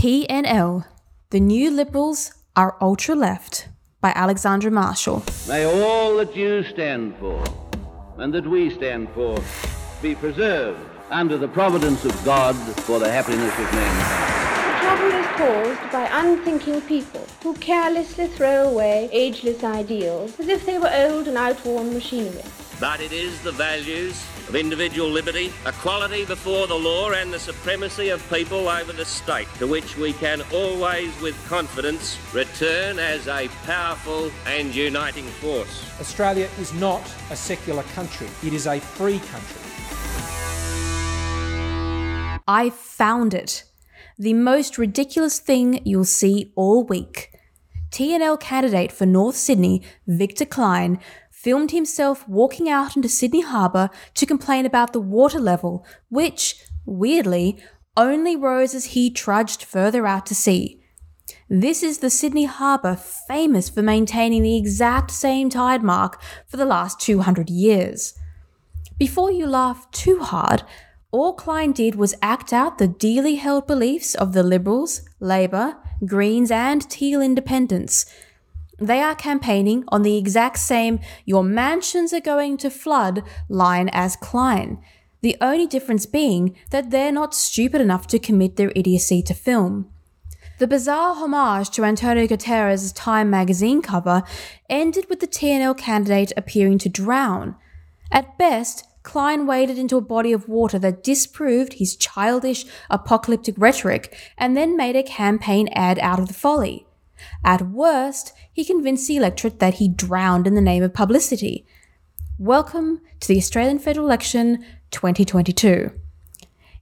TNL The New Liberals Are Ultra Left by Alexandra Marshall. May all that you stand for and that we stand for be preserved under the providence of God for the happiness of mankind. The trouble is caused by unthinking people who carelessly throw away ageless ideals as if they were old and outworn machinery. But it is the values of individual liberty, equality before the law, and the supremacy of people over the state to which we can always, with confidence, return as a powerful and uniting force. Australia is not a secular country, it is a free country. I found it. The most ridiculous thing you'll see all week. TNL candidate for North Sydney, Victor Kline, filmed himself walking out into Sydney Harbour to complain about the water level, which, weirdly, only rose as he trudged further out to sea. This is the Sydney Harbour famous for maintaining the exact same tide mark for the last 200 years. Before you laugh too hard, all Kline did was act out the dearly held beliefs of the Liberals, Labor, Greens, and Teal Independents they are campaigning on the exact same your mansions are going to flood line as Kline. The only difference being that they're not stupid enough to commit their idiocy to film. The bizarre homage to Antonio Guterres' Time magazine cover ended with the TNL candidate appearing to drown. At best, Kline waded into a body of water that disproved his childish, apocalyptic rhetoric and then made a campaign ad out of the folly. At worst, he convinced the electorate that he drowned in the name of publicity. Welcome to the Australian federal election 2022.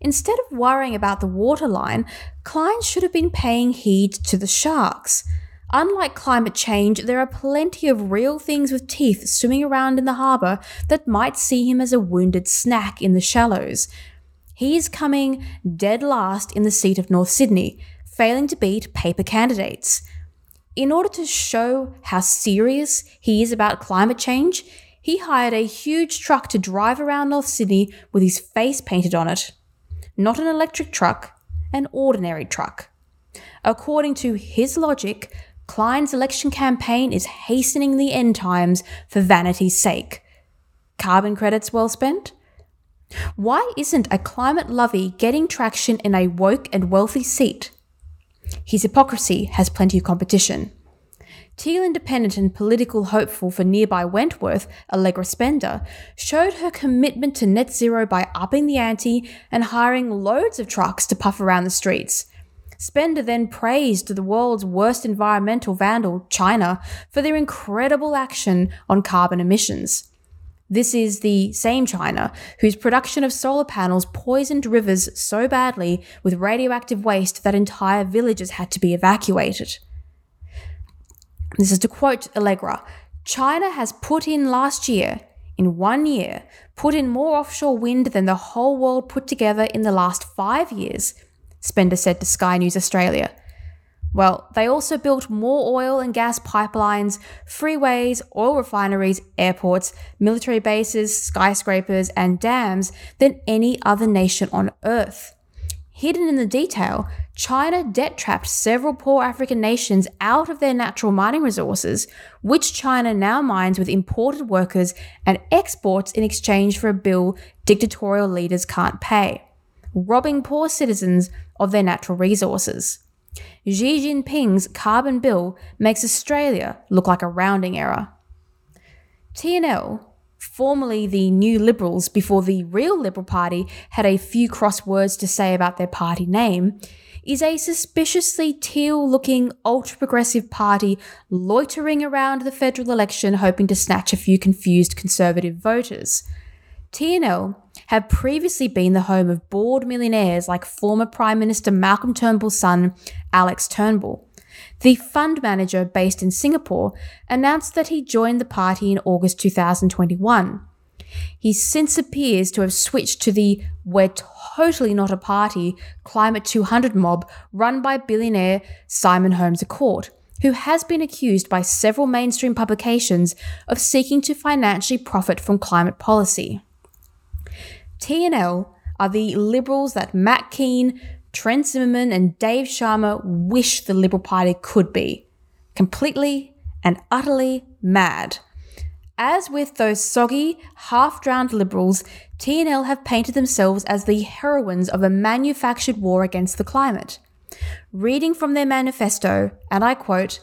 Instead of worrying about the waterline, Kline should have been paying heed to the sharks. Unlike climate change, there are plenty of real things with teeth swimming around in the harbour that might see him as a wounded snack in the shallows. He is coming dead last in the seat of North Sydney, failing to beat paper candidates. In order to show how serious he is about climate change, he hired a huge truck to drive around North Sydney with his face painted on it. Not an electric truck, an ordinary truck. According to his logic, Kline's election campaign is hastening the end times for vanity's sake. Carbon credits well spent? Why isn't a climate lovey getting traction in a woke and wealthy seat? His hypocrisy has plenty of competition. Teal Independent and political hopeful for nearby Wentworth, Allegra Spender, showed her commitment to net zero by upping the ante and hiring loads of trucks to puff around the streets. Spender then praised the world's worst environmental vandal, China, for their incredible action on carbon emissions. This is the same China whose production of solar panels poisoned rivers so badly with radioactive waste that entire villages had to be evacuated. This is to quote Allegra China has put in last year, in one year, put in more offshore wind than the whole world put together in the last five years, Spender said to Sky News Australia. Well, they also built more oil and gas pipelines, freeways, oil refineries, airports, military bases, skyscrapers, and dams than any other nation on Earth. Hidden in the detail, China debt trapped several poor African nations out of their natural mining resources, which China now mines with imported workers and exports in exchange for a bill dictatorial leaders can't pay, robbing poor citizens of their natural resources. Xi Jinping's carbon bill makes Australia look like a rounding error. TNL, formerly the New Liberals before the real Liberal Party had a few cross words to say about their party name, is a suspiciously teal looking ultra progressive party loitering around the federal election hoping to snatch a few confused conservative voters. TNL have previously been the home of bored millionaires like former Prime Minister Malcolm Turnbull's son, Alex Turnbull. The fund manager based in Singapore announced that he joined the party in August 2021. He since appears to have switched to the We're totally not a party Climate 200 mob run by billionaire Simon Holmes Court, who has been accused by several mainstream publications of seeking to financially profit from climate policy. TNL are the Liberals that Matt Kean, Trent Zimmerman and Dave Sharma wish the Liberal Party could be. Completely and utterly mad. As with those soggy, half drowned liberals, TNL have painted themselves as the heroines of a manufactured war against the climate. Reading from their manifesto, and I quote,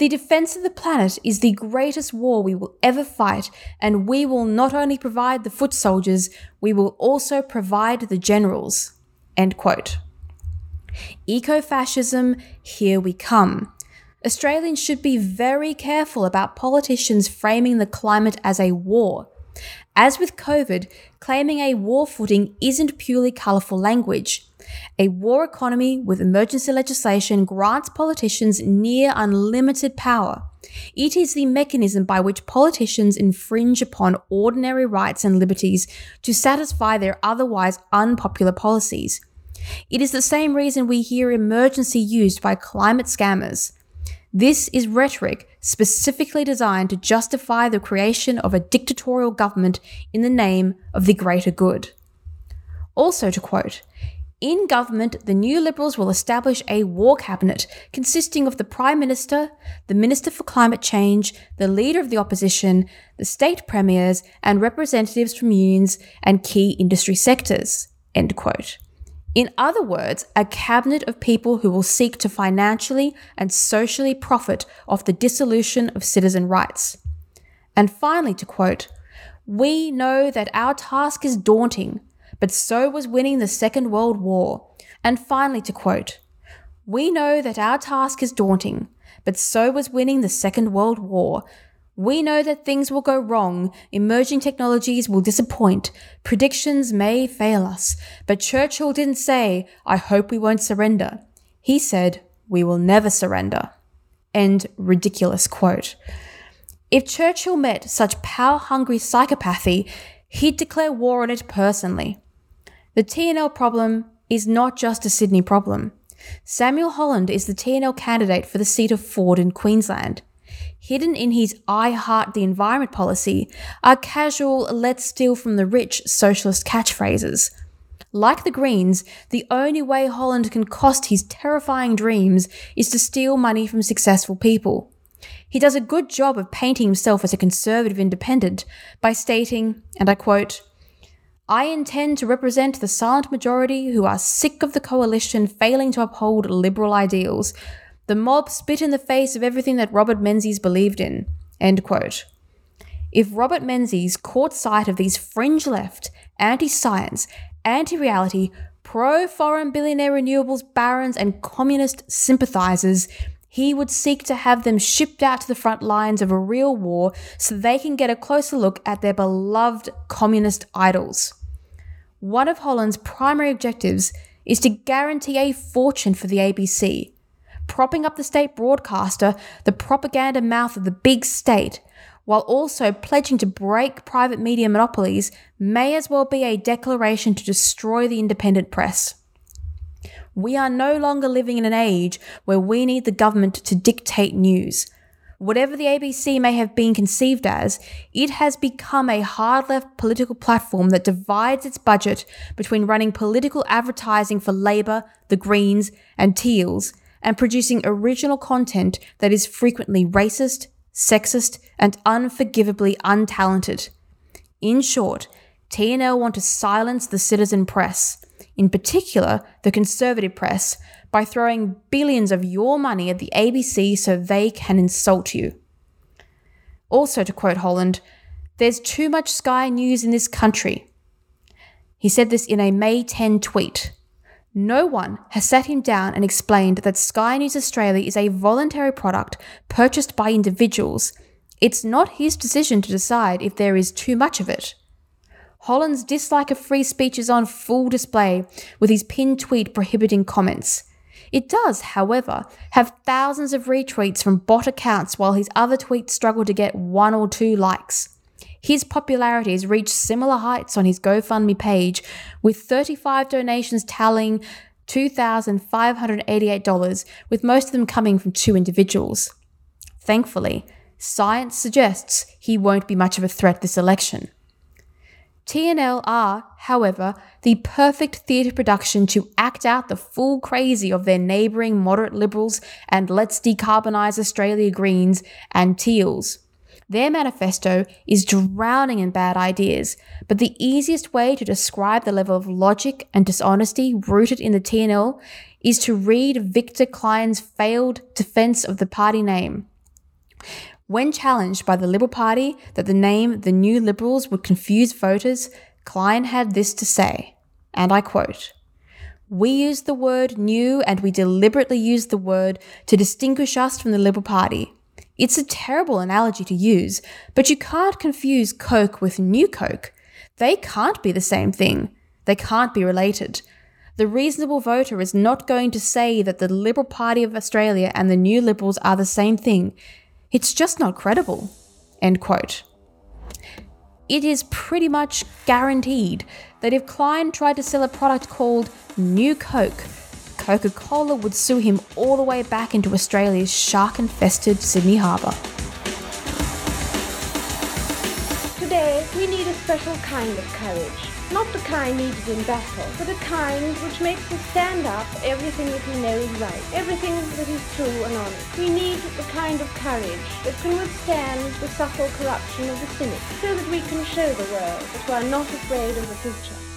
the defense of the planet is the greatest war we will ever fight, and we will not only provide the foot soldiers, we will also provide the generals. End quote. Eco fascism, here we come. Australians should be very careful about politicians framing the climate as a war. As with COVID, claiming a war footing isn't purely colourful language. A war economy with emergency legislation grants politicians near unlimited power. It is the mechanism by which politicians infringe upon ordinary rights and liberties to satisfy their otherwise unpopular policies. It is the same reason we hear emergency used by climate scammers. This is rhetoric specifically designed to justify the creation of a dictatorial government in the name of the greater good. Also, to quote, in government, the new Liberals will establish a war cabinet consisting of the Prime Minister, the Minister for Climate Change, the Leader of the Opposition, the state premiers, and representatives from unions and key industry sectors. End quote. In other words, a cabinet of people who will seek to financially and socially profit off the dissolution of citizen rights. And finally, to quote, we know that our task is daunting, but so was winning the Second World War. And finally, to quote, We know that our task is daunting, but so was winning the Second World War. We know that things will go wrong, emerging technologies will disappoint, predictions may fail us, but Churchill didn't say, I hope we won't surrender. He said, We will never surrender. End ridiculous quote. If Churchill met such power hungry psychopathy, he'd declare war on it personally. The TNL problem is not just a Sydney problem. Samuel Holland is the TNL candidate for the seat of Forde in Queensland. Hidden in his I Heart the Environment policy are casual, let's steal from the rich socialist catchphrases. Like the Greens, the only way Holland can cost his terrifying dreams is to steal money from successful people. He does a good job of painting himself as a conservative independent by stating, and I quote, I intend to represent the silent majority who are sick of the coalition failing to uphold liberal ideals. The mob spit in the face of everything that Robert Menzies believed in. End quote. If Robert Menzies caught sight of these fringe left, anti science, anti reality, pro foreign billionaire renewables barons, and communist sympathizers, he would seek to have them shipped out to the front lines of a real war so they can get a closer look at their beloved communist idols. One of Holland's primary objectives is to guarantee a fortune for the ABC, propping up the state broadcaster, the propaganda mouth of the big state, while also pledging to break private media monopolies, may as well be a declaration to destroy the independent press. We are no longer living in an age where we need the government to dictate news. Whatever the ABC may have been conceived as, it has become a hard left political platform that divides its budget between running political advertising for Labour, the Greens, and Teals, and producing original content that is frequently racist, sexist, and unforgivably untalented. In short, TNL want to silence the citizen press, in particular the conservative press, by throwing billions of your money at the ABC so they can insult you. Also, to quote Holland, there's too much Sky News in this country. He said this in a May 10 tweet. No one has sat him down and explained that Sky News Australia is a voluntary product purchased by individuals. It's not his decision to decide if there is too much of it. Holland's dislike of free speech is on full display with his pinned tweet prohibiting comments. It does, however, have thousands of retweets from bot accounts while his other tweets struggle to get one or two likes. His popularity has reached similar heights on his GoFundMe page, with 35 donations tallying $2,588, with most of them coming from two individuals. Thankfully, science suggests he won't be much of a threat this election. TNL are, however, the perfect theatre production to act out the full crazy of their neighbouring moderate Liberals and Let's Decarbonise Australia Greens and Teals. Their manifesto is drowning in bad ideas, but the easiest way to describe the level of logic and dishonesty rooted in the TNL is to read Victor Kline's failed defense of the party name. When challenged by the Liberal Party that the name the New Liberals would confuse voters, Kline had this to say, and I quote We use the word new and we deliberately use the word to distinguish us from the Liberal Party. It's a terrible analogy to use, but you can't confuse Coke with New Coke. They can't be the same thing. They can't be related. The reasonable voter is not going to say that the Liberal Party of Australia and the New Liberals are the same thing. It's just not credible. End quote. It is pretty much guaranteed that if Kline tried to sell a product called New Coke, Coca Cola would sue him all the way back into Australia's shark infested Sydney Harbour. We need a special kind of courage. Not the kind needed in battle, but the kind which makes us stand up for everything that we know is right, everything that is true and honest. We need the kind of courage that can withstand the subtle corruption of the cynic, so that we can show the world that we are not afraid of the future.